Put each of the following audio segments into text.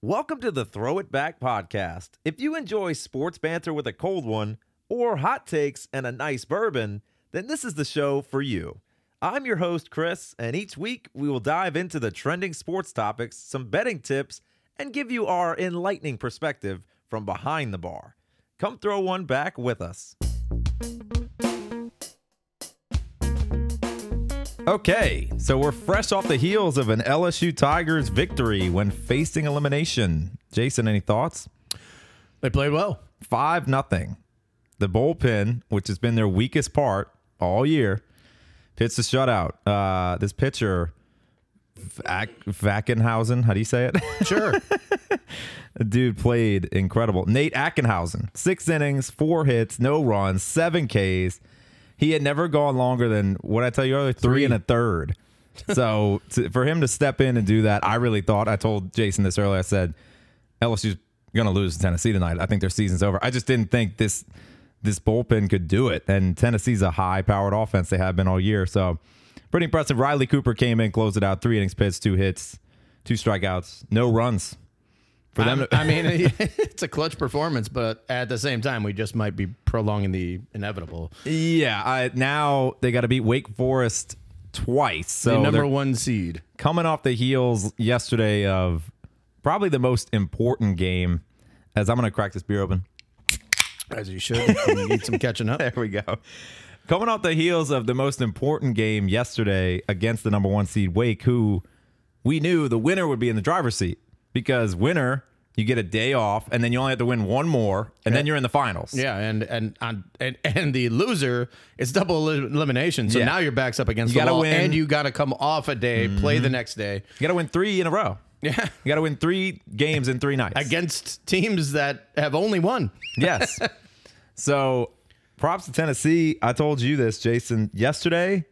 Welcome to the Throw It Back podcast. If you enjoy sports banter with a cold one or hot takes and a nice bourbon, then this is the show for you. I'm your host, Chris, and each week we will dive into the trending sports topics, some betting tips, and give you our enlightening perspective from behind the bar. Come throw one back with us. Okay, so we're fresh off the heels of an LSU Tigers victory when facing elimination. Jason, any thoughts? They played well. Five nothing. The bullpen, which has been their weakest part all year, pitched a shutout. Uh, this pitcher, Vac- Vackenhausen, how do you say it? Sure. Dude played incredible. Nate Ackenhausen, six innings, four hits, no runs, seven Ks. He had never gone longer than what I tell you earlier, three, Three. and a third. So to, for him to step in and do that, I really thought. I told Jason this earlier. I said LSU's going to lose to Tennessee tonight. I think their season's over. I just didn't think this this bullpen could do it. And Tennessee's a high powered offense. They have been all year. So pretty impressive. Riley Cooper came in, closed it out, three innings pitched, two hits, two strikeouts, no runs. For them, to, I mean, it's a clutch performance, but at the same time, we just might be prolonging the inevitable. Yeah, I, now they got to beat Wake Forest twice. So the number one seed. coming off the heels yesterday of probably the most important game. As I'm going to crack this beer open. As you should. You need some catching up. There we go. Coming off the heels of the most important game yesterday against the number one seed Wake, who we knew the winner would be in the driver's seat because winner you get a day off and then you only have to win one more and then you're in the finals. Yeah, and and on and, and the loser is double elimination. So Yeah. now your back's up against You the wall, win. Mm-hmm. and you got to come off a day, play the next day. You got to win three in a row. Yeah, You got to win three games in three nights. against teams that have only one. Yes. so props to Tennessee. I told you this, Jason. Yesterday,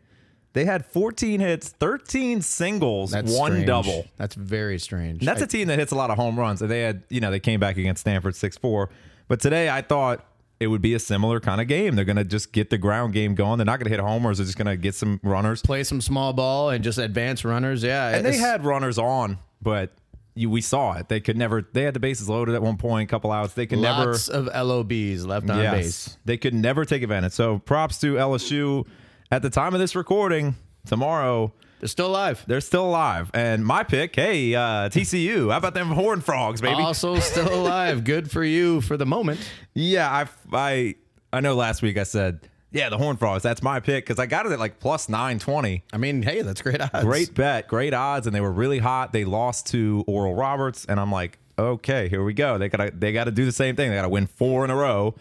they had 14 hits, 13 singles, That's one strange. double. That's very strange. And that's a team that hits a lot of home runs. And they had, you know, they came back against Stanford 6 4. But today I thought it would be a similar kind of game. They're going to just get the ground game going. They're not going to hit homers. They're just going to get some runners. play some small ball and just advance runners. Yeah, And they had runners on, but you, we saw it. They could never, they had the bases loaded at one point, a couple outs. They could never. lots of LOBs left on Yes. base. They could never take advantage. So props to LSU. At the time of this recording, tomorrow, They're still alive. they're still alive. And my pick, hey, uh, TCU. How about them Horn Frogs, baby? Also still alive. Good for you for the moment. Yeah, I, I, I know last week I said, yeah, the Horn Frogs. That's my pick because I got it at like plus 920. I mean, hey, that's great odds. Great bet, great odds, and they were really hot. They lost to Oral Roberts, and I'm like, okay, here we go. They gotta they gotta do the same thing. They gotta win four in a row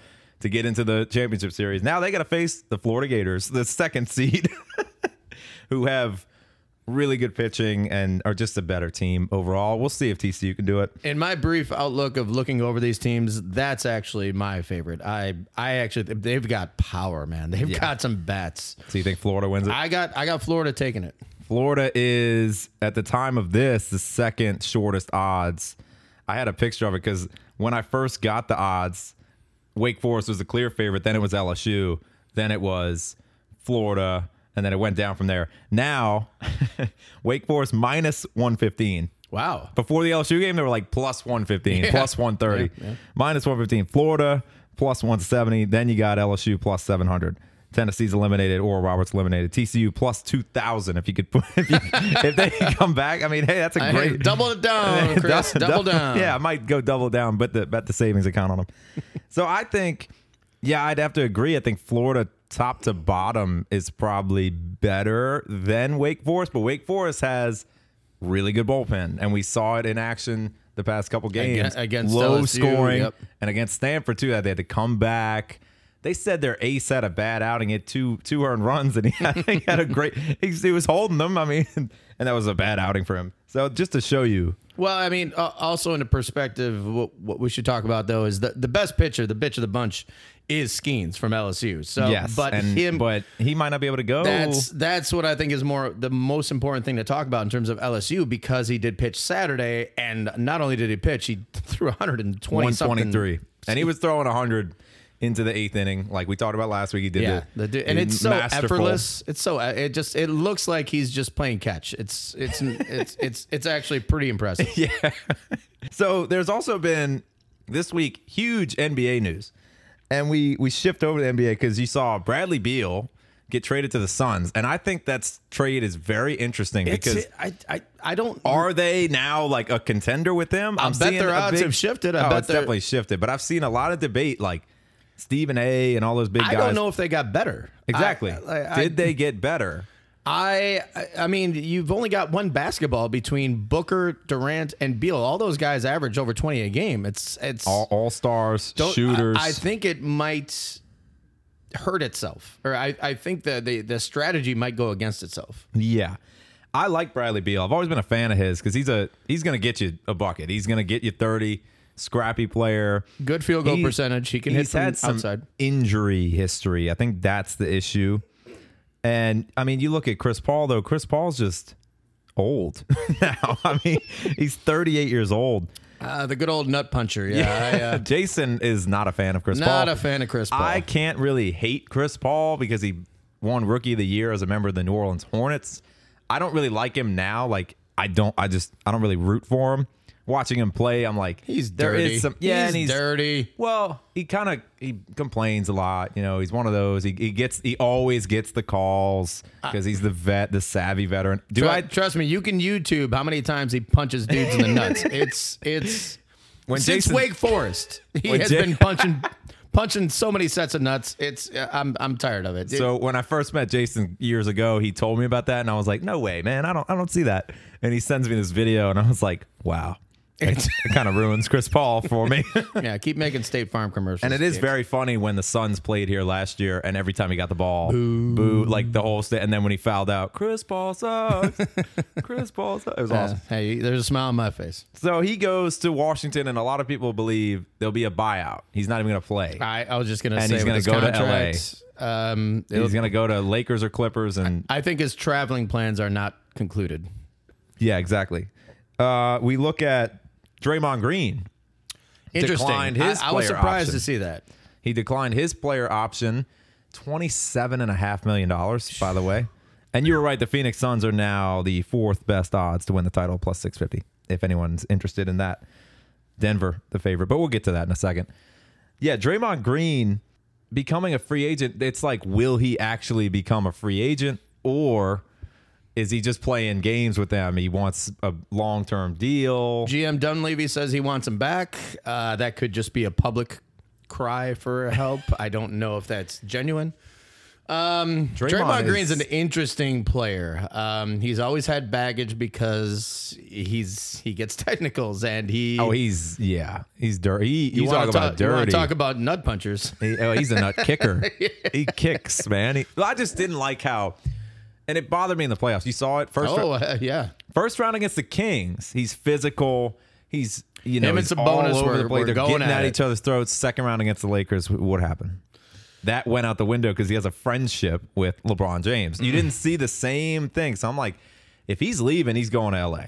to get into the championship series. Now they gotta face the Florida Gators, the second seed, who have really good pitching and are just a better team overall. We'll see if TCU can do it. In my brief outlook of looking over these teams, that's actually my favorite. I I actually they've got power, man. They've got some bats. So you think Florida wins it? I got I got Florida taking it. Florida is at the time of this the second shortest odds. I had a picture of it because when I first got the odds, Wake Forest was the clear favorite. Then it was LSU. Then it was Florida, and then it went down from there. Now, Wake Forest minus one fifteen. Wow. Before the LSU game, they were like plus 115, plus 130, minus 115. Florida plus 170. Then you got LSU plus 700. Tennessee's eliminated. Oral Roberts eliminated. TCU plus 2,000. If you could put, if, you, if they come back, I mean, hey, that's a great. double it down, Chris. double, down. Yeah, I might go double down, but the bet the savings account on them. so I think, yeah, I'd have to agree. I think Florida top to bottom is probably better than Wake Forest, but Wake Forest has really good bullpen, and we saw it in action the past couple games. against low LSU, scoring, yep. and against Stanford too. That They had to come back. They said their ace had a bad outing, hit two two earned runs, and he had, he had a great. He, he was holding them. I mean, and that was a bad outing for him. So just to show you, Well, I mean, uh, also in the perspective, what, what we should talk about though is the the best pitcher, the bitch of the bunch, is Skenes from LSU. So, yes, but and, him, but he might not be able to go. That's that's what I think is more the most important thing to talk about in terms of LSU because he did pitch Saturday, and not only did he pitch, he threw 120 one something. and he was throwing hundred into the eighth inning, like we talked about last week. He did Yeah, it, the dude, and it's so masterful. effortless. It's so uh, it just it looks like he's just playing catch. It's it's it's it's it's actually pretty impressive. Yeah, So there's also been this week huge NBA news, and we we shift over to the NBA because you saw Bradley Beal get traded to the Suns, and I think that's trade is very interesting because I, I, I don't. are they now like a contender with them? I bet their odds have shifted. I oh, bet it's definitely shifted, but I've seen a lot of debate like Stephen A. and all those big guys. I don't know if they got better. exactly. I, I, Did they get better? I, I mean, you've only got one basketball between Booker, Durant, and Beal. All those guys average over twenty a game. It's it's All all stars, shooters. I, I think it might hurt itself, or I, I think the, the the strategy might go against itself. Yeah. I like Bradley Beal. I've always been a fan of his because he's a he's gonna get you a bucket. He's gonna get you 30, scrappy player. Good field goal He- percentage. He can hit he's from had some outside. injury history. I think that's the issue. And I mean, you look at Chris Paul though. Chris Paul's just old now. I mean, he's 38 years old. Uh, the good old nut puncher. Yeah, I, uh, Jason is not a fan of Chris Paul. not a fan of Chris Paul. I can't really hate Chris Paul because he won Rookie of the Year as a member of the New Orleans Hornets. I don't really like him now. Like I don't. I just I don't really root for him. Watching him play, I'm like he's there dirty. is some yeah, he's and he's dirty. well, he kind of he complains a lot. You know, he's one of those. He, he gets he always gets the calls because he's the vet, the savvy veteran. Do Tru- I trust me? You can YouTube how many times he punches dudes in the nuts. It's it's when since Jason Wake Forest, he has Ja- been punching punching so many sets of nuts. It's uh, I'm I'm tired of it. It- So when I first met Jason years ago, he told me about that, and I was like, "No way, man! I don't, I don't see that." And he sends me this video, and I was like, "Wow." It, it kind of ruins Chris Paul for me. yeah, keep making State Farm commercials. and it is very funny when the Suns played here last year, and every time he got the ball, boo, like the whole state. And then when he fouled out, Chris Paul sucks. Chris Paul sucks. It was Uh, awesome. hey, there's a smile on my face. So he goes to Washington, and a lot of people believe there'll be a buyout. He's not even going to play. I, I was just gonna say he's gonna his go to LA. contract, Um, He's going to go to Lakers or Clippers, and I think his traveling plans are not concluded. yeah, exactly. Uh, we look at Draymond Green. Interesting. Declined his I, I was player surprised option. to see that. He declined his player option, twenty-seven and a half million dollars, by the way. And you were right. The Phoenix Suns are now the fourth best odds to win the title, plus six fifty. If anyone's interested in that, Denver the favorite, but we'll get to that in a second. Yeah, Draymond Green becoming a free agent. It's like, will he actually become a free agent, or is he just playing games with them? He wants a long-term deal. GM Dunleavy says he wants him back. Uh, that could just be a public cry for help. I don't know if that's genuine. Um, Draymond, is- Green's an interesting player. Um, he's always had baggage because he's he gets technicals and he. Oh, he's yeah, he's dirty. He, you he's wanna talking about talk, you wanna dirty. talk about nut punchers. He- oh, he's a nut kicker. He kicks, man. He, I just didn't like how, and it bothered me in the playoffs. You saw it first. Oh uh, yeah, First round against the Kings, he's physical. He's you know Him and he's Sabonis all over were- the place. They're going getting at at each other's throats. Second round against the Lakers, what happened? That went out the window because he has a friendship with LeBron James. You didn't see the same thing, so I'm like, if he's leaving, he's going to LA.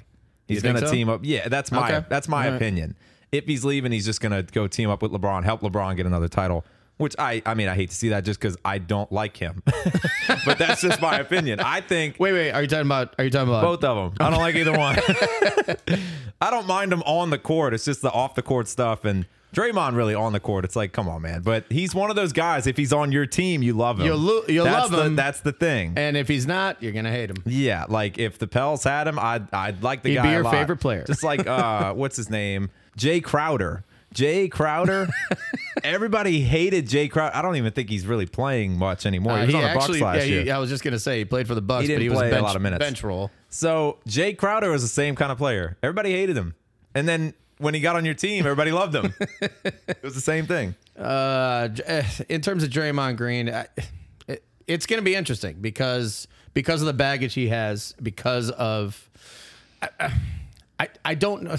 He's going to so? team up. Yeah, that's my Okay. that's my right. opinion. If he's leaving, he's just going to go team up with LeBron, help LeBron get another title. Which I I mean I hate to see that just because I don't like him, but that's just my opinion. I think wait, wait. Are you talking about? Are you talking about? both of them. I don't like either one. I don't mind him on the court. It's just the off the court stuff. And Draymond really on the court. It's like, come on, man. But he's one of those guys. If he's on your team, you love him. You'll lo- you'll that's love the, him. That's the thing. And if he's not, you're gonna hate him. yeah, like if the Pels had him, I'd I'd like the He'd guy. be a your lot. favorite player. Just like uh, what's his name, Jae Crowder. Jae Crowder. Everybody hated Jae Crowder. I don't even think he's really playing much anymore. Uh, he was on the actually, Bucks last yeah, he- year. I was just gonna say he played for the Bucks, He but he was a a lot of minutes. bench role. So Jae Crowder was the same kind of player. Everybody hated him, and then when he got on your team, everybody loved him. it was the same thing. Uh, eh, in terms of Draymond Green, I, it, it's going to be interesting because because of the baggage he has, because of I, I, I don't know.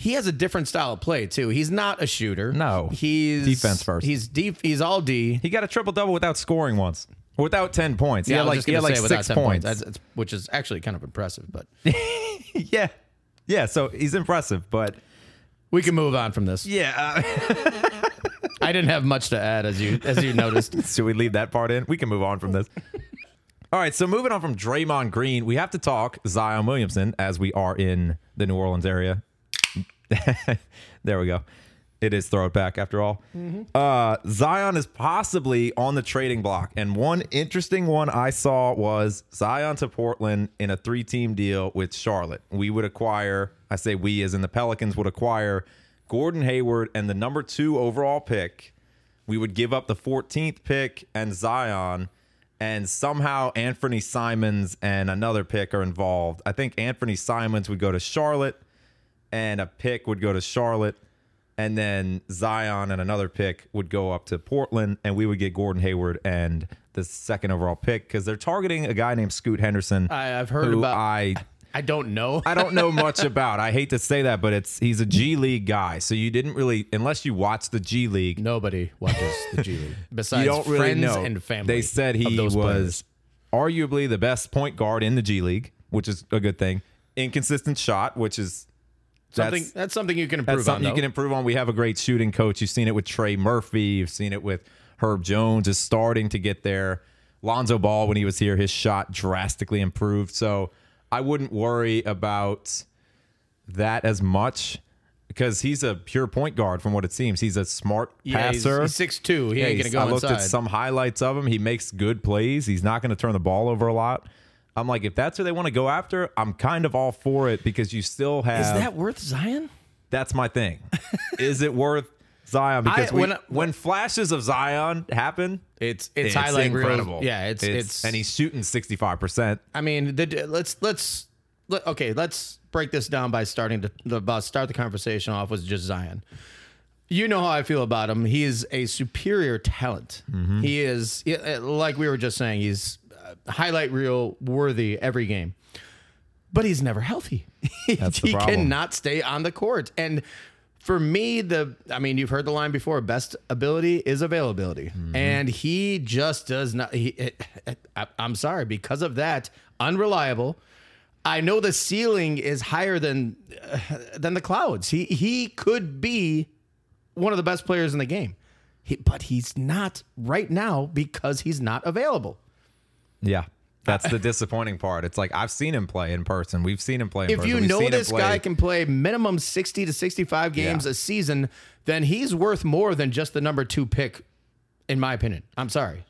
He has a different style of play too. He's not a shooter. No. he's Defense first. He's deep. He's all D. He got a triple double without scoring once, without ten points. Yeah, I had like he had like six 10 points. That's, that's- which is actually kind of impressive. But yeah, yeah. So he's impressive, but we can move on from this. yeah. Uh, I didn't have much to add, as you as you noticed. should we leave that part in? We can move on from this. All right, so moving on from Draymond Green, we have to talk Zion Williamson as we are in the New Orleans area. there we go. It is throw it back after all. Uh, Zion is possibly on the trading block. And one interesting one I saw was Zion to Portland in a three team deal with Charlotte. We would acquire, I say we as in the Pelicans would acquire Gordon Hayward and the number two overall pick. We would give up the 14th pick and Zion. And somehow Anthony Simons and another pick are involved. I think Anthony Simons would go to Charlotte and a pick would go to Charlotte, and then Zion and another pick would go up to Portland, and we would get Gordon Hayward and the second overall pick because they're targeting a guy named Scoot Henderson. I- I've heard who about- I I don't know. I don't know much about. I hate to say that, but it's he's a G League guy, so you didn't really unless you watch the G League. Nobody watches the G League besides you don't really friends know. and family. They said he was players. arguably the best point guard in the G League, which is a good thing. Inconsistent shot, which is something. that's- That's, something you can improve That's something on. you can improve on. We have a great shooting coach. You've seen it with Trey Murphy. You've seen it with Herb Jones is starting to get there. Lonzo Ball, when he was here, his shot drastically improved. So I wouldn't worry about that as much because he's a pure point guard from what it seems. He's a smart yeah, he's- passer. He's six two. He Yeah, ain't gonna go I looked inside. at some highlights of him. He makes good plays. He's not going to turn the ball over a lot. I'm like, if that's who they want to go after, I'm kind of all for it because you still have. Is that worth Zion? That's my thing. Is it worth Zion? Because I- we- when when, flashes of Zion happen, It's it's, highlight reel. incredible. Yeah, it's, it's and he's shooting sixty five percent. I mean, the, let's let's let, okay. Let's break this down by starting to the, start the conversation off with just Zion. You know how I feel about him. He is a superior talent. Mm-hmm. He is like we were just saying. He's highlight reel worthy every game, but he's never healthy. He cannot stay on the court. And for me, the I mean, you've heard the line before: best ability is availability, Mm-hmm. and he just does not. He, I, I'm sorry, because of that, unreliable. I know the ceiling is higher than uh, than the clouds. He he could be one of the best players in the game, he, but he's not right now because he's not available. Yeah, that's the disappointing part. It's like I've seen him play in person. We've seen him play. In If person. you We've know this guy can play minimum 60 to 65 games Yeah. a season, then he's worth more than just the number two pick, in my opinion. I'm sorry.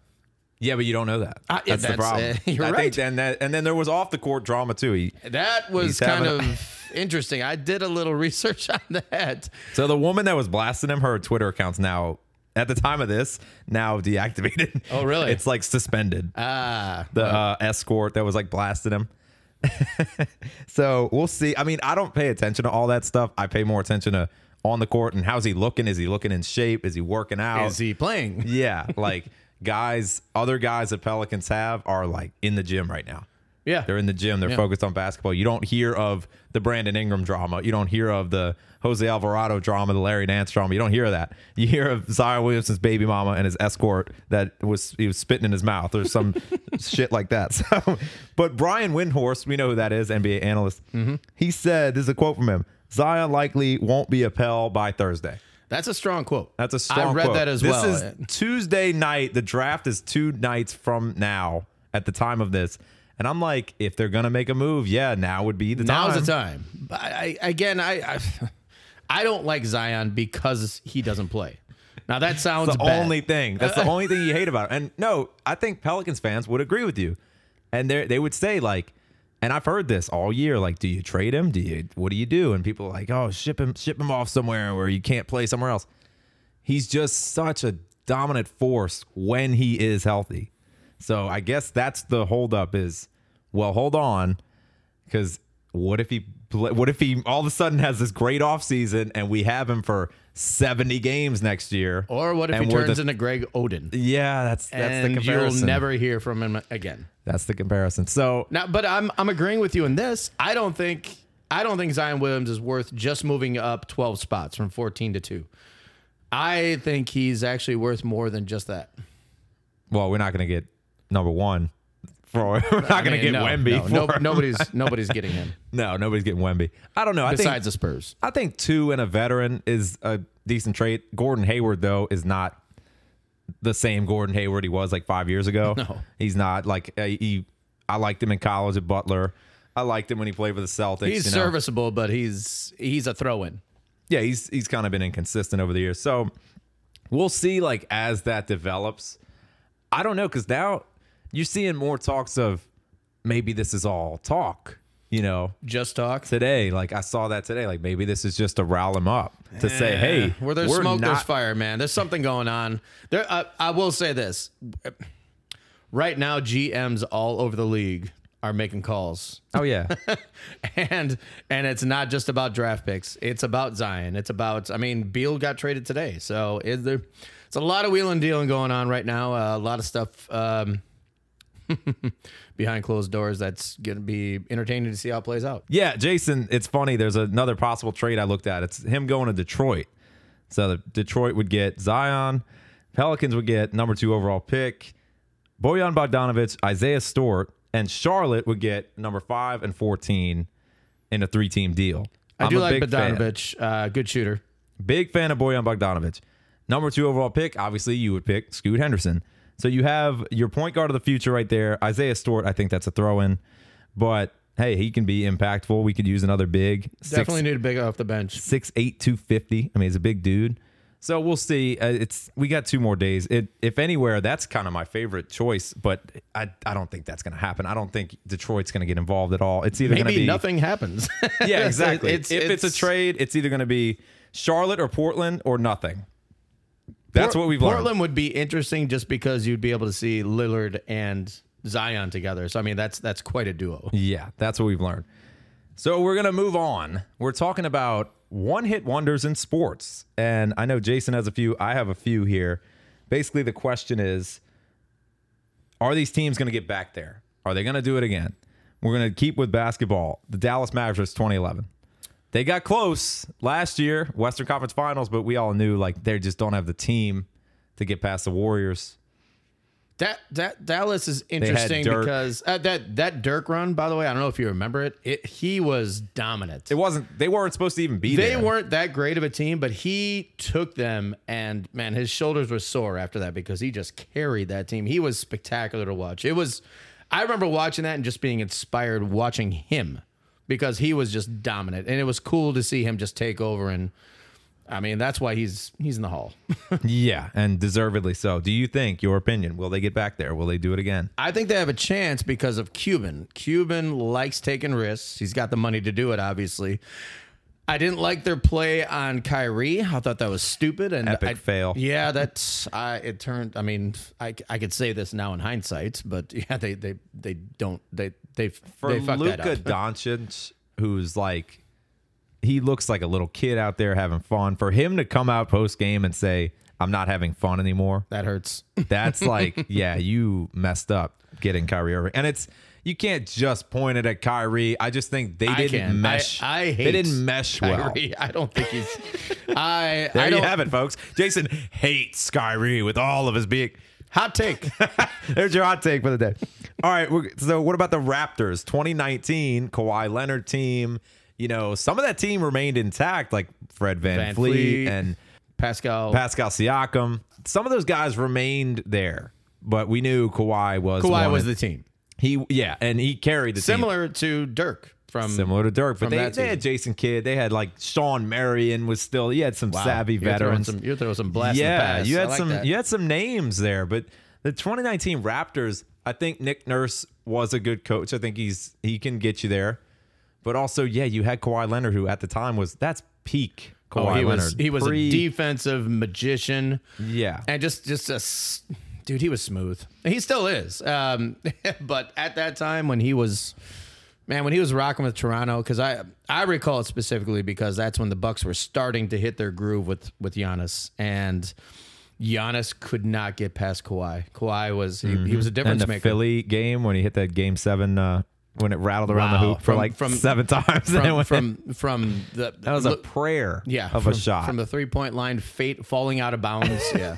yeah, but you don't know that. Uh, yeah, that's, the problem. uh, you're I right. Think then that, and then there was off the court drama too. He, That was kind of interesting. I did a little research on that. So the woman that was blasting him, her Twitter account's now at the time of this now deactivated. Oh, really? it's like suspended. Ah, the uh, escort that was like blasting him. so we'll see. I mean, I don't pay attention to all that stuff. I pay more attention to on the court and how's he looking? Is he looking in shape? Is he working out? is he playing? yeah, like guys, other guys that Pelicans have are like in the gym right now. Yeah. They're in the gym. They're Yeah. focused on basketball. You don't hear of the Brandon Ingram drama. You don't hear of the Jose Alvarado drama, the Larry Nance drama. You don't hear of that. You hear of Zion Williamson's baby mama and his escort that was he was spitting in his mouth or some shit like that. So, but Brian Windhorst, we know who that is, NBA analyst. Mm-hmm. He said, "This is a quote from him: Zion likely won't be a Pell by Thursday." That's a strong quote. That's a strong I read quote. that as this well. is Tuesday night. The draft is two nights from now at the time of this. And I'm like, if they're gonna make a move, yeah, now would be the time. Now's the time. But I, again, I, I, I don't like Zion because he doesn't play. Now that sounds the bad. only thing. That's the only thing you hate about it. And no, I think Pelicans fans would agree with you. And they they would say like, and I've heard this all year. Like, do you trade him? Do you? What do you do? And people are like, oh, ship him, ship him off somewhere where you can't play somewhere else. He's just such a dominant force when he is healthy. So I guess that's the holdup. Is well, hold on, because what if he what if he all of a sudden has this great offseason and we have him for 70 games next year Or what if he turns the- into Greg Oden? yeah that's that's the you'll never hear from him again. that's the comparison so Now, but I'm I'm agreeing with you in this. I don't think I don't think Zion Williams is worth just moving up 12 spots from 14 to 2. I think he's actually worth more than just that. well we're not going to get number one for we're not going to get no, Wemby no, no- nobody's nobody's getting him no nobody's getting Wemby I don't know I besides think the Spurs. I think two and a veteran is a decent trade Gordon Hayward though is not the same Gordon Hayward he was like five years ago No. he's not like uh, he I liked him in college at Butler I liked him when he played for the Celtics He's you know? serviceable, but he's he's a throw-in. yeah, he's he's kind of been inconsistent over the years. So we'll see like as that develops. I don't know because now you're seeing more talks of maybe this is all talk. You know, Just talk. today, like I saw that today, like maybe this is just to rile them up to say, hey, where there's smoke, there's fire, man. There's something going on. There, uh, I will say this: right now, GMs all over the league are making calls, Oh yeah, and and it's not just about draft picks. It's about Zion. It's about. I mean, Beal got traded today, so is there? It's a lot of wheeling dealing going on right now. Uh, a lot of stuff. Um, behind closed doors that's going to be entertaining to see how it plays out yeah, Jason. It's funny. There's another possible trade I looked at. It's him going to Detroit. So the Detroit would get Zion, Pelicans would get number two overall pick, Bojan Bogdanovic, Isaiah Stewart, and Charlotte would get number five and fourteen in a three-team deal. i I'm do like. Bogdanovic, uh, good shooter Big fan of Bojan Bogdanovic. Number two overall pick, obviously you would pick Scoot Henderson. So you have your point guard of the future right there. Isaiah Stewart, I think that's a throw in. But hey, he can be impactful. We could use another big. definitely need a big off the bench Six, eight, two fifty. I mean, he's a big dude. So we'll see. Uh, it's we got two more days. It, if anywhere, that's kind of my favorite choice. But I, I don't think that's going to happen. I don't think Detroit's going to get involved at all. It's either going to be nothing happens. yeah, exactly. It's- if it's, a trade, it's either going to be Charlotte or Portland or nothing. That's Port- what we've learned. Portland would be interesting just because you'd be able to see Lillard and Zion together. So I mean, that's that's quite a duo. Yeah, that's what we've learned. So we're going to move on. We're talking about one hit wonders in sports. And I know Jason has a few. I have a few here. Basically, the question is Are these teams going to get back there? Are they going to do it again? We're going to keep with basketball. The Dallas Mavericks 2011. They got close last year, Western Conference Finals, but we all knew like they just don't have the team to get past the Warriors. That that Dallas is interesting Dirk. because uh, that that Dirk run, by the way, I don't know if you remember it. It he was dominant. It wasn't. They weren't supposed to even be they there. weren't that great of a team, but he took them, and man, his shoulders were sore after that because he just carried that team. He was spectacular to watch. It was, I remember watching that and just being inspired watching him because he was just dominant, and it was cool to see him just take over. And I mean, that's why he's he's in the hall. Yeah, and deservedly so. Do you think, your opinion, will they get back there? Will they do it again? I think they have a chance because of Cuban. Cuban likes taking risks. He's got the money to do it, obviously. I didn't like their play on Kyrie. I thought that was stupid and Epic I- fail. Yeah, that's I. It turned. I mean, I, I could say this now in hindsight, but yeah, they they they don't they they For they fucked that Luka. Doncic, who's like, he looks like a little kid out there having fun. For him to come out post game and say, "I'm not having fun anymore," That hurts. that's like, yeah, you messed up getting Kyrie Irving, and it's. You can't just point it at Kyrie. I just think they I didn't can. mesh. I, I hate they didn't mesh well. Kyrie. I don't think he's. I There I you don't, have it, folks. Jason hates Kyrie with all of his being. Hot take. There's your hot take for the day. All right. So, what about the Raptors? 2019 Kawhi Leonard team. You know, some of that team remained intact, like Fred Van, VanVleet, Fleet. and Pascal. Pascal Siakam. Some of those guys remained there, but we knew Kawhi was Kawhi one was the team. he. Yeah, and he carried the team. Similar to Dirk from Similar to Dirk, but from they, that they had. Jason Kidd. They had like Shawn Marion was still. You had some Wow. savvy You're throwing veterans. Some, you're throwing some blasts. in the yeah, past. you I had like some that. you had some names there, but the 2019 Raptors, I think Nick Nurse was a good coach. I think he's he can get you there. But also, yeah, you had Kawhi Leonard, who at the time was that's peak Kawhi Oh, he Leonard. was he was Pre- a defensive magician Yeah, and just just a s- dude. He was smooth. He still is. Um, but at that time when he was. Man, when he was rocking with Toronto, because I I recall it specifically because that's when the Bucks were starting to hit their groove with with Giannis, and Giannis could not get past Kawhi. Kawhi was he, he was a and difference the maker. Philly game when he hit that game seven uh, when it rattled around the hoop for From- like from- seven times. and from, from from the that was a look- prayer yeah of from, a shot. from the three point line, fate falling out of bounds. Yeah,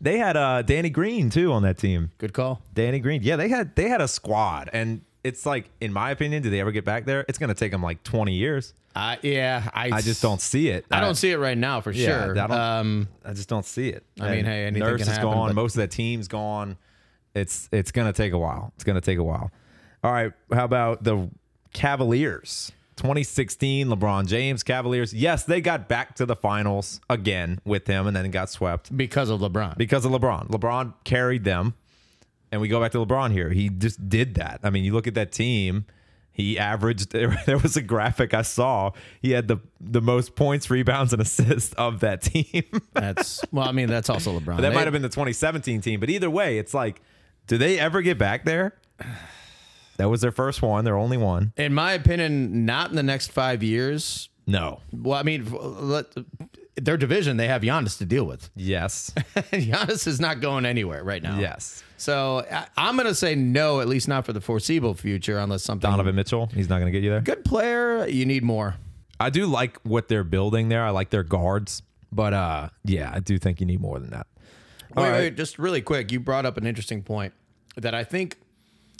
they had uh, Danny Green too on that team. good call. Danny Green. Yeah, they had they had a squad, and it's like, in my opinion, did they ever get back there? It's going to take them like twenty years. Uh, yeah, I I just don't see it. I don't see it right now for Yeah, sure. I don't- um, I just don't see it. I mean, And hey, anything Nurse can is happen, gone. Most of that team's gone. It's it's going to take a while. It's going to take a while. All right, how about the Cavaliers? 2016 LeBron James Cavaliers. Yes, they got back to the finals again with him and then got swept because of LeBron. because of LeBron. LeBron carried them. And we go back to LeBron here. He just did that. I mean, you look at that team. He averaged. There was a graphic I saw. He had the the most points, rebounds, and assists of that team. That's well, I mean, that's also LeBron. that might have been the 2017 team, but either way, it's like, do they ever get back there? That was their first one, their only one. in my opinion, not in the next five years. No. Well, I mean, let, their division they have Giannis to deal with. Yes. and Giannis is not going anywhere right now. yes. So I, I'm going to say no, at least not for the foreseeable future, unless something. Donovan Mitchell, he's not going to get you there. Good player. You need more. I do like what they're building there. I like their guards, but uh, yeah, I do think you need more than that. All wait, right. wait, just really quick. You brought up an interesting point that I think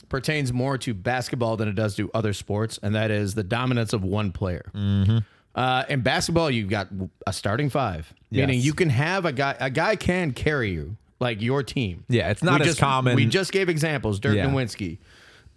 pertains more to basketball than it does to other sports, and that is the dominance of one player. Mm-hmm. Uh, in basketball, you've got a starting five, meaning you can have a guy. A guy can carry you, like your team. Yeah, it's not we as just, common. We just gave examples: Dirk Yeah. Nowitzki.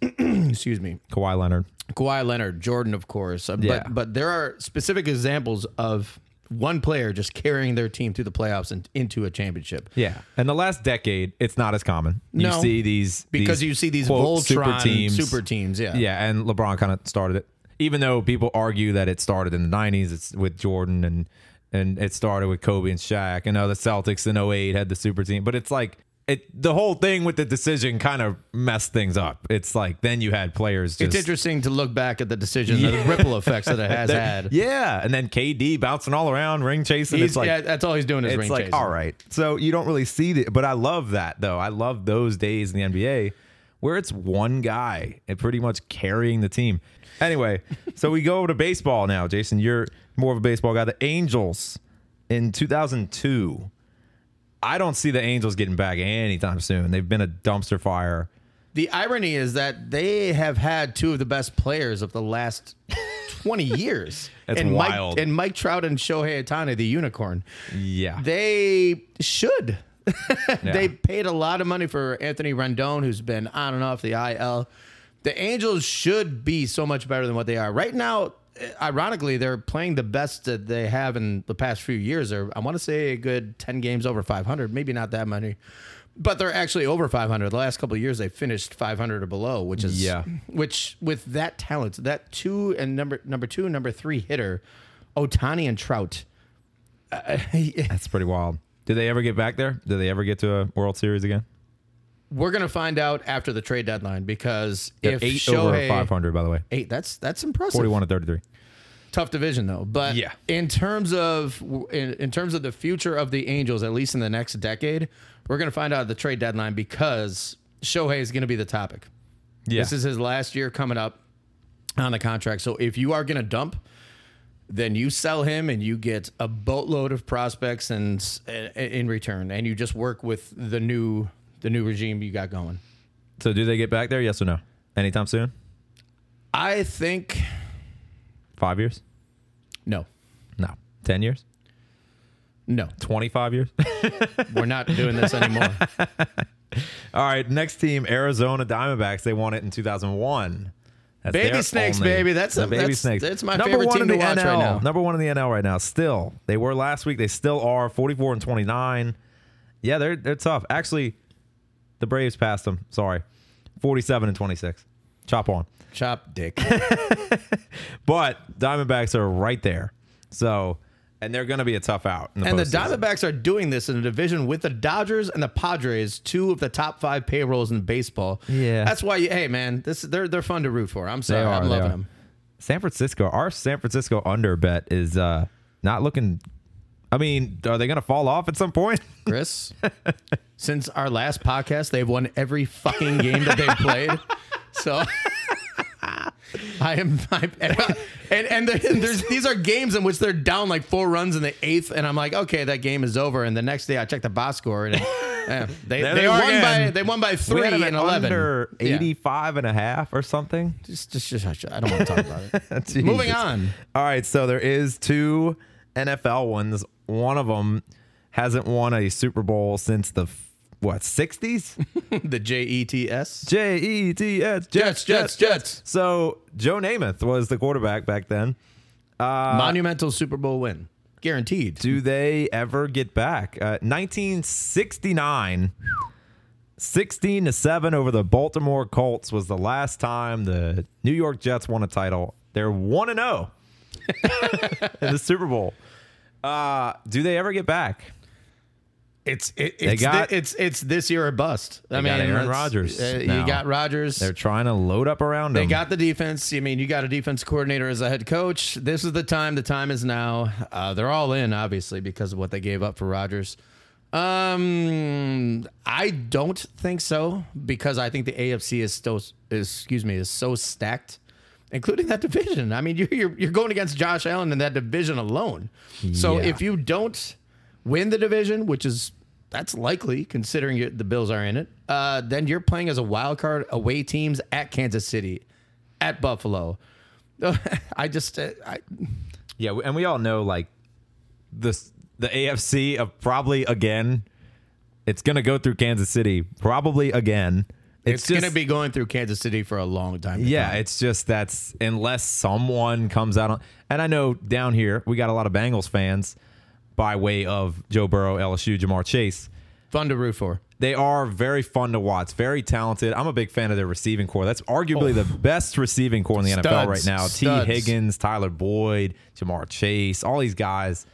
Excuse me. Kawhi Leonard. Kawhi Leonard, Jordan, of course. Uh, Yeah. But but there are specific examples of one player just carrying their team through the playoffs and into a championship. Yeah, and the last decade, it's not as common. You No, see these Because these, you see these quote, Voltron super teams. yeah. Yeah, and LeBron kind of started it. Even though people argue that it started in the '90s, it's with Jordan and and it started with Kobe and Shaq. And know the Celtics in 08 had the super team, but it's like it. The whole thing with the decision kind of messed things up. It's like then you had players. Just, It's interesting to look back at the decision, the ripple effects that it has had. Yeah, and then KD bouncing all around, ring chasing. He's, it's like yeah, that's all he's doing is it's ring like chasing. all right so you don't really see it but i love that though i love those days in the nba where it's one guy and pretty much carrying the team anyway so we go over to baseball now jason you're more of a baseball guy the angels in 2002 i don't see the angels getting back anytime soon they've been a dumpster fire The irony is that they have had two of the best players of the last 20 years. That's and wild. Mike, and Mike Trout and Shohei Ohtani, the unicorn. yeah They should. Yeah. They paid a lot of money for Anthony Rendon, who's been on and off the IL. The Angels should be so much better than what they are right now. eh, Ironically, they're playing the best that they have in the past few years. Or I want to say a good ten games over 500, maybe not that many, but they're actually over 500. The last couple of years, they finished 500 or below, which is Yeah. Which with that talent, that two and number number two, number three hitter, Ohtani and Trout. uh, that's pretty wild did they ever get back there did they ever get to a world series again We're gonna find out after the trade deadline because They're if eight over 500 by the way eight, that's that's impressive. 41 to 33 Tough division though, but Yeah. in terms of in, in terms of the future of the Angels, at least in the next decade, we're gonna find out at the trade deadline because Shohei is gonna be the topic. yeah This is his last year coming up on the contract. So if you are gonna dump, then you sell him and you get a boatload of prospects and in return, and you just work with the new the new regime you got going. So do they get back there? Yes or no? Anytime soon? I think Five years? no. No. Ten years? No, Twenty-five years? we're not doing this anymore. All right. Next team, Arizona Diamondbacks. They won it in 2001. That's Baby Snakes, only- baby. That's the a- baby that's- snakes. that's my Number favorite one team in to the watch NL. right now. Number one in the NL right now. Still, they were last week. They still are. 44 and 29. Yeah, they're they're tough. Actually, the Braves passed them. Sorry, 47 and 26. Chop on. Chop dick. But Diamondbacks are right there. So, and they're going to be a tough out. In the And the. Diamondbacks are doing this in a division with the Dodgers and the Padres, two of the top five payrolls in baseball. Yeah. that's why. You, hey, man, this they're they're fun to root for. I'm sorry, are, I'm loving them. San Francisco, our San Francisco under bet is uh not looking. I mean, are they going to fall off at some point? Chris, since our last podcast, they've won every fucking game that they've played. So. I am, I'm, and and, the, and there's these are games in which they're down like four runs in the eighth, and I'm like, okay, that game is over. And the next day, I check the box score, and eh, they they they are won by they won by three and at eleven. under Yeah. 85 and a half or something. Just, just, just, I don't want to talk about it. Moving on. All right, so there is two NFL ones. One of them hasn't won a Super Bowl since the f- what 60s? the J E T S. J E T S Jets, Jets, Jets. So Joe Namath was the quarterback back then. Monumental Super Bowl win. Guaranteed. Do they ever get back? Uh, 1969, 16 to 7 over the Baltimore Colts was the last time the New York Jets won a title. They're 1 and 0 in the Super Bowl. Uh, do they ever get back? It's it, it's got- thi- it's it's this year or bust. I mean, got Aaron Rodgers uh, now. you got Rodgers. They're trying to load up around him. They him. got the defense. I mean, you got a defense coordinator as a head coach. This is the time. The time is now. Uh, they're all in, obviously, because of what they gave up for Rodgers. Um, I don't think so because I think the AFC is still, is, excuse me, is so stacked, including that division. I mean, you're you're, you're going against Josh Allen in that division alone. So Yeah. if you don't win the division, which is that's likely considering you the Bills are in it, uh, then you're playing as a wild card away teams at Kansas City, at Buffalo. I just uh, I, Yeah, and we all know like this the AFC of probably again. It's gonna go through Kansas City probably again. it's, just- going to be going through Kansas City for a long time. Yeah, it's just that's unless someone comes out on, and I know down here we got a lot of Bengals fans by way of Joe Burrow, LSU, Ja'Marr Chase. fun to root for. They are very fun to watch, very talented. I'm a big fan of their receiving corps. That's arguably the best receiving corps in the NFL right now. Tee Higgins, Tyler Boyd, Ja'Marr Chase, all these guys,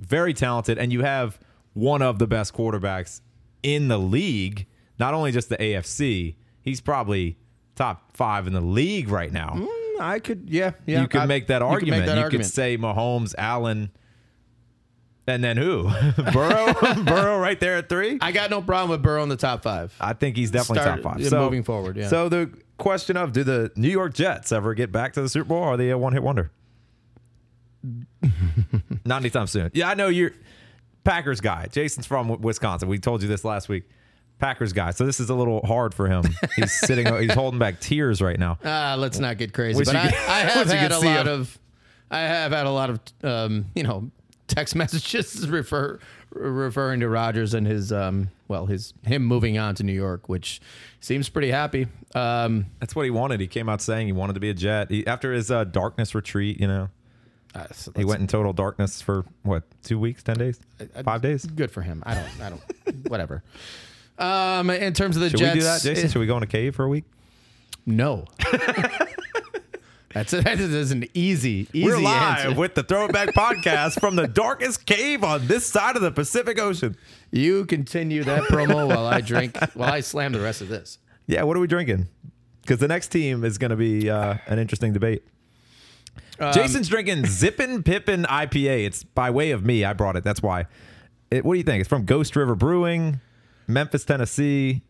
very talented. And you have one of the best quarterbacks in the league, not only just the AFC, he's probably top five in the league right now. Mm, I could, yeah, yeah. you could I- make that you could argument. make that you argument. could say Mahomes, Allen, and then who? Burrow, Burrow, right there at three. I got no problem with Burrow in the top five. I think he's definitely Start- top five. So moving forward, yeah. So the question of do the New York Jets ever get back to the Super Bowl? Or are they a one hit wonder? Not anytime soon. Yeah, I know you're Packers guy. Jason's from Wisconsin. We told you this last week. Packers guy. So this is a little hard for him. He's sitting. he's holding back tears right now. Ah, let's not get crazy. Wish But I, could- I have had a lot him. of, I have had a lot of, um, you know, text messages refer referring to Rodgers and his, um, well, his him moving on to New York, which seems pretty happy. Um, That's what he wanted. He came out saying he wanted to be a Jet. He, after his uh, darkness retreat, you know, uh, so he went in total darkness for what? Two weeks? Ten days? Five days? good for him. I don't, I don't, whatever. Um, in terms of the Should Jets, we do that, Jason? eh, Should we go in a cave for a week? no. That's that is an easy, easy We're live answer. with the Throwback Podcast from the darkest cave on this side of the Pacific Ocean. You continue that promo while I drink, while I slam the rest of this. Yeah, what are we drinking? Because the next team is going to be uh, an interesting debate. Um, Jason's drinking Zippin' Pippin IPA. It's by way of me. I brought it. That's why. It, what do you think? It's from Ghost River Brewing, Memphis, Tennessee.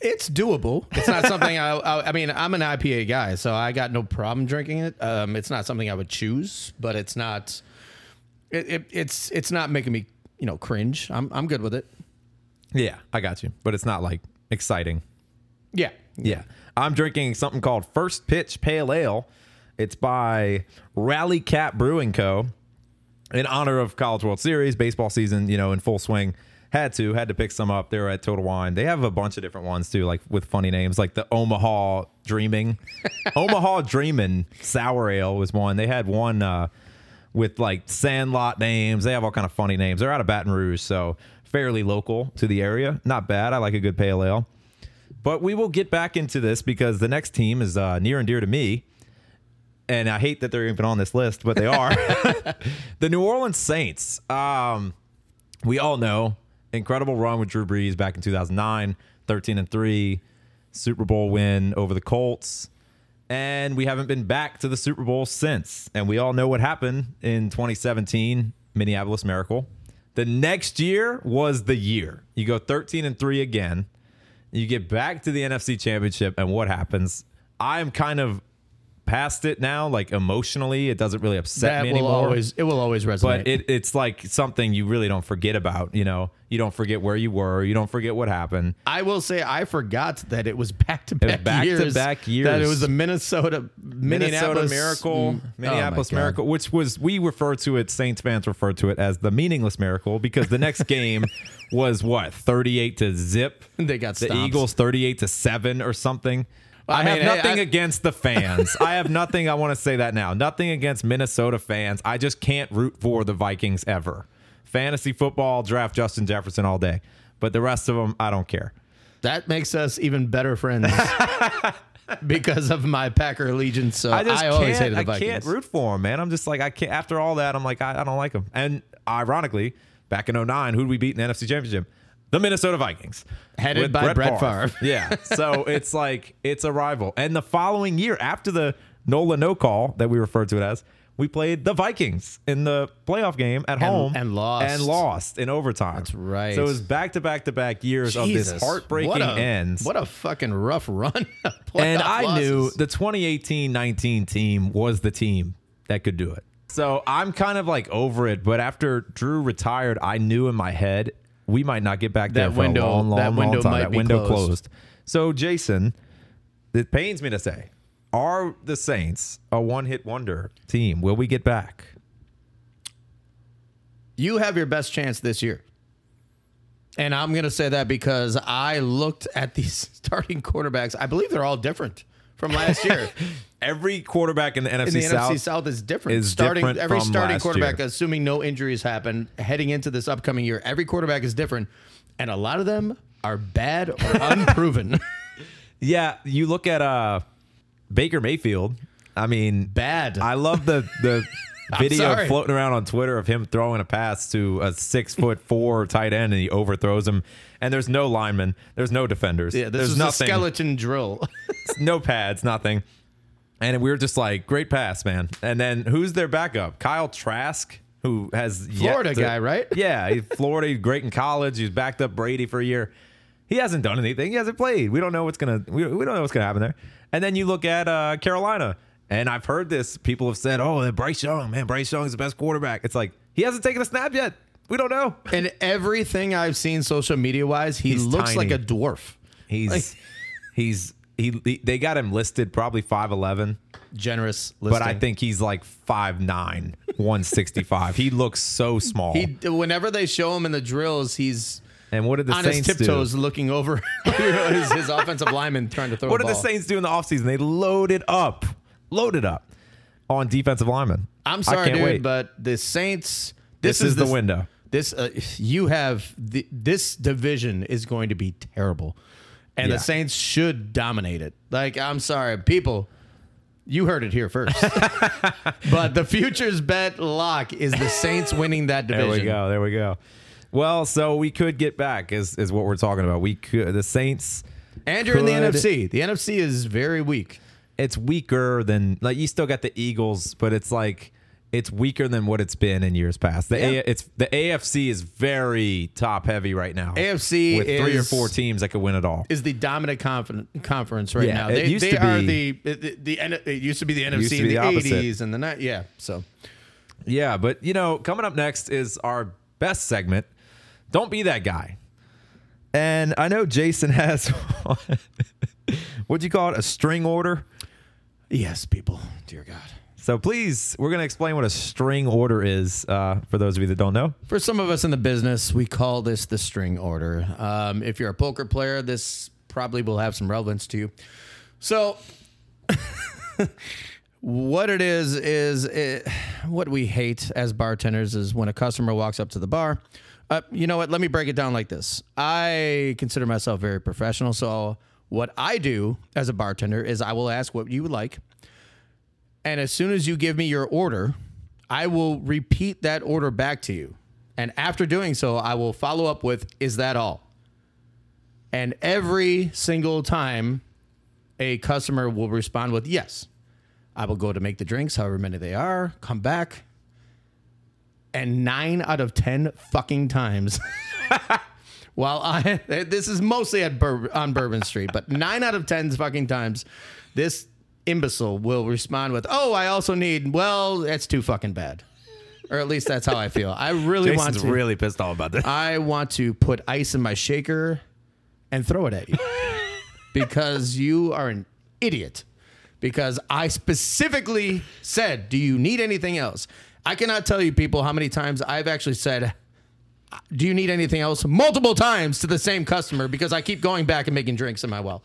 It's doable. It's not something I, I. I mean, I'm an IPA guy, so I got no problem drinking it. Um, it's not something I would choose, but it's not. It, it, it's it's not making me you know cringe. I'm I'm good with it. Yeah, I got you. But it's not like exciting. Yeah. Yeah. I'm drinking something called First Pitch Pale Ale. It's by Rally Cap Brewing Co. In honor of College World Series, baseball season, you know, in full swing. Had to, had to pick some up. They were at Total Wine. They have a bunch of different ones too, like with funny names, like the Omaha Dreaming. Omaha Dreaming Sour Ale was one. They had one uh, with like Sandlot names. They have all kind of funny names. They're out of Baton Rouge, so fairly local to the area. Not bad. I like a good pale ale. But we will get back into this because the next team is uh, near and dear to me. And I hate that they're even on this list, but they are. the New Orleans Saints. Um, we all know incredible run with Drew Brees back in 2009, 13 and 3, Super Bowl win over the Colts. And we haven't been back to the Super Bowl since. And we all know what happened in 2017, Minneapolis Miracle. The next year was the year. You go 13 and 3 again. You get back to the NFC Championship, and what happens? I am kind of past it now. Like emotionally, it doesn't really upset That me will anymore. always it will always resonate. but it, it's like something you really don't forget about. You know, you don't forget where you were. You don't forget what happened. I will say I forgot that it was back to back back-to-back years. That it was the Minnesota Minnesota Minneapolis Miracle, Mm. Minneapolis Oh. Miracle, which was we refer to it. Saints fans refer to it as the meaningless miracle because the next game was what thirty-eight to zip. They got the. Eagles thirty-eight to seven or something. I I, mean, have nothing I- against the fans. I have nothing. I want to say that now. Nothing against Minnesota fans. I just can't root for the Vikings ever. Fantasy football, draft Justin Jefferson all day, but the rest of them, I don't care. That makes us even better friends because of my Packer allegiance. So I I, just always can't, hated the I can't root for him, man. I'm just like I can't. After all that, I'm like I, I don't like them. And ironically, back in 09, who did we beat in the NFC Championship? The Minnesota Vikings, Headed by Brett Favre. yeah, so it's like it's a rival. And the following year, after the Nola no call that we referred to it as, we played the Vikings in the playoff game at home and lost. and lost in overtime. That's right. So it was back to back to back years of this heartbreaking what a, ends. What a fucking rough run. and I knew the 2018-19 team was the team that could do it. So I'm kind of like over it. But after Drew retired, I knew in my head we might not get back there That for window- a long, long, that long window time. might that be window closed. closed. So Jason, it pains me to say, are the Saints a one-hit wonder team? Will we get back? you have your best chance this year. And I'm going to say that because I looked at these starting quarterbacks. I believe they're all different from last year. Every quarterback in the NFC in the South NFC South is different. is starting different every starting quarterback, year. assuming no injuries happen heading into this upcoming year, every quarterback is different, and a lot of them are bad or unproven. Yeah, you look at uh Baker Mayfield. I mean, bad. I love the the video floating around on Twitter of him throwing a pass to a six foot four tight end and he overthrows him. And there's no linemen, there's no defenders, yeah, this there's is nothing, a skeleton drill. no pads, nothing. And we were just like, great pass, man. And then who's their backup? Kyle Trask, who has Florida to- guy, right? Yeah, he's Florida, great in college. He's backed up Brady for a year. He hasn't done anything. He hasn't played. We don't know what's gonna. We, we don't know what's gonna happen there. And then you look at uh, Carolina, and I've heard this. People have said, "Oh, Bryce Young, man, Bryce Young is the best quarterback." It's like he hasn't taken a snap yet. We don't know. and everything I've seen social media wise, he He's looks tiny. like a dwarf. He's Like- he's he, he. They got him listed probably five eleven, Generous, but I think he's like 5'9", 165. he looks so small. he. Whenever they show him in the drills, he's and what did the on Saints his do? tiptoes looking over his, his offensive lineman trying to throw. What did the. Saints do in the offseason? They loaded up, loaded up on defensive linemen. I'm sorry, dude, wait. but the Saints. This This, is the window. This uh, you have the, this division is going to be terrible, and Yeah. the Saints should dominate it. Like I'm sorry, people. You heard it here first. but the futures bet lock is the Saints winning that division. There we go. There we go. Well, so we could get back is is what we're talking about. We could the Saints. And you're in the NFC. The NFC is very weak. It's weaker than like you still got the Eagles, but it's like it's weaker than what it's been in years past. The Yeah. A, it's the AFC is very top heavy right now. AFC with three or four teams that could win it all. Is the dominant conf- conference right Yeah, now? it They, used they to are be- the, the, the, it used to be the NFC in the, 80s and the night. Yeah. So Yeah, but you know, coming up next is our best segment. Don't be that guy. And I know Jason has what'd you call it? A string order. yes, people. Dear God. So please, we're gonna explain what a string order is uh, for those of you that don't know. For some of us in the business, we call this the string order. Um, if you're a poker player, this probably will have some relevance to you. So, what it is is it, what we hate as bartenders is when a customer walks up to the bar. Uh, you know what? Let me break it down like this. I consider myself very professional, so what I do as a bartender is I will ask what you would like. And as soon as you give me your order, I will repeat that order back to you. And after doing so, I will follow up with, Is that all? And every single time a customer will respond with, Yes. I will go to make the drinks, however many they are, come back. And nine out of 10 fucking times, while I, this is mostly at Bur- on Bourbon Street, but nine out of 10 fucking times, this imbecile will respond with, "Oh, I also need." Well, that's too fucking bad. Or at least that's how I feel. I really want to. really pissed off about this. I want to put ice in my shaker and throw it at you because you are an idiot. Because I specifically said, Do you need anything else? I cannot tell you, people, how many times I've actually said, Do you need anything else? Multiple times to the same customer because I keep going back and making drinks in my well.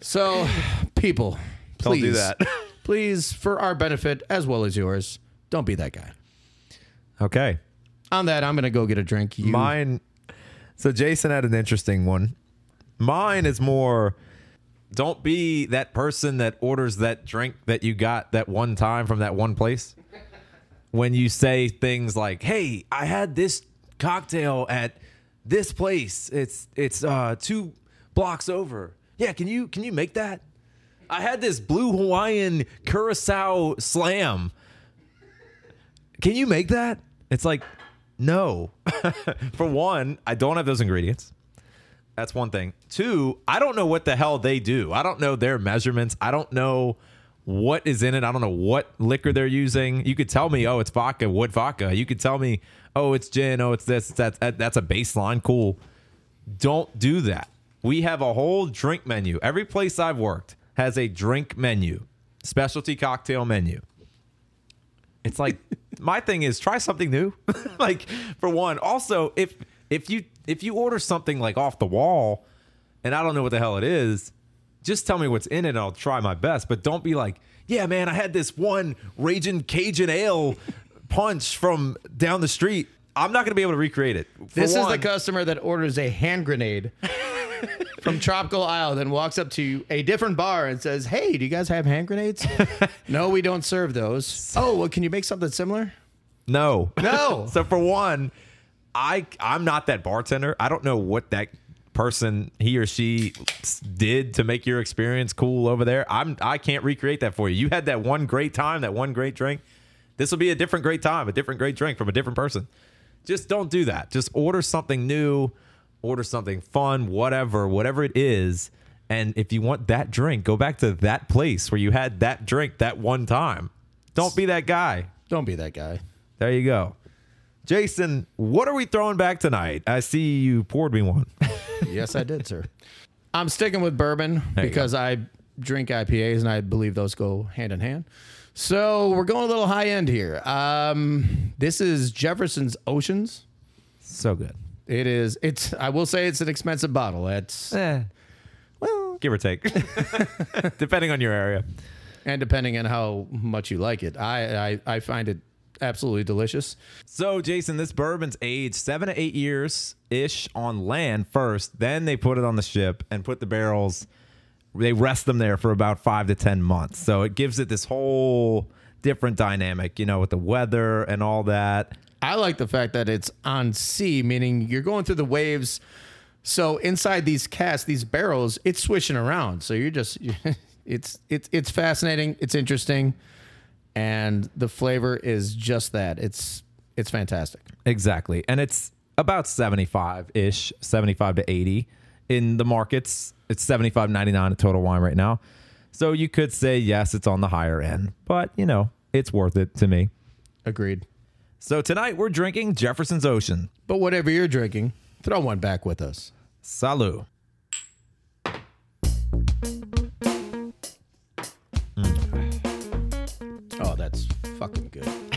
So, people, Don't please, do that. please, for our benefit as well as yours, don't be that guy. Okay. On that, I'm going to go get a drink. You, Mine. So Jason had an interesting one. Mine is more. Don't be that person that orders that drink that you got that one time from that one place. When you say things like, "Hey, I had this cocktail at this place. It's it's uh, two blocks over. Yeah, can you can you make that? I had this blue Hawaiian curacao slam. Can you make that? It's like, no. For one, I don't have those ingredients. That's one thing. Two, I don't know what the hell they do. I don't know their measurements. I don't know what is in it. I don't know what liquor they're using. You could tell me, oh, it's vodka, what vodka. You could tell me, oh, it's gin, oh, it's this, it's that. That's a baseline. Cool. Don't do that. We have a whole drink menu. Every place I've worked has a drink menu, specialty cocktail menu. It's like my thing is try something new. like for one, also if if you if you order something like off the wall and I don't know what the hell it is, just tell me what's in it and I'll try my best. But don't be like, yeah, man, I had this one raging Cajun ale punch from down the street. I'm not going to be able to recreate it. For This is the customer that orders a hand grenade from Tropical Isle, then walks up to a different bar and says, "Hey, do you guys have hand grenades?" no, we don't serve those. Oh, well, can you make something similar? No. No. so for one, I I'm not that bartender. I don't know what that person he or she did to make your experience cool over there. I'm I can't recreate that for you. You had that one great time, that one great drink. This will be a different great time, a different great drink from a different person. Just don't do that. Just order something new, order something fun, whatever, whatever it is. And if you want that drink, go back to that place where you had that drink that one time. Don't be that guy. Don't be that guy. There you go. Jason, what are we throwing back tonight? I see you poured me one. Yes, I did, sir. I'm sticking with bourbon There because I drink IPAs and I believe those go hand in hand. So we're going a little high end here. Um, this is Jefferson's Oceans. so good. It is. It's. I will say it's an expensive bottle. It's Eh, well, give or take, depending on your area. and depending on how much you like it, I I, I find it absolutely delicious. So, Jason, this bourbon's aged seven to eight years ish on land first. Then they put it on the ship and put the barrels. They rest them there for about five to 10 months. So it gives it this whole different dynamic, you know, with the weather and all that. I like the fact that it's on sea, meaning you're going through the waves. So inside these casks, these barrels, it's swishing around. So you're just, it's it's it's fascinating. It's interesting, and the flavor is just that. It's it's fantastic. Exactly. And it's about 75 ish, 75 to 80 in the markets. It's 75.99 at Total Wine right now. So you could say, yes, it's on the higher end, but you know, it's worth it to me. Agreed. So tonight we're drinking Jefferson's Ocean. But whatever you're drinking, throw one back with us. Salut. Mm. Oh, that's fucking good.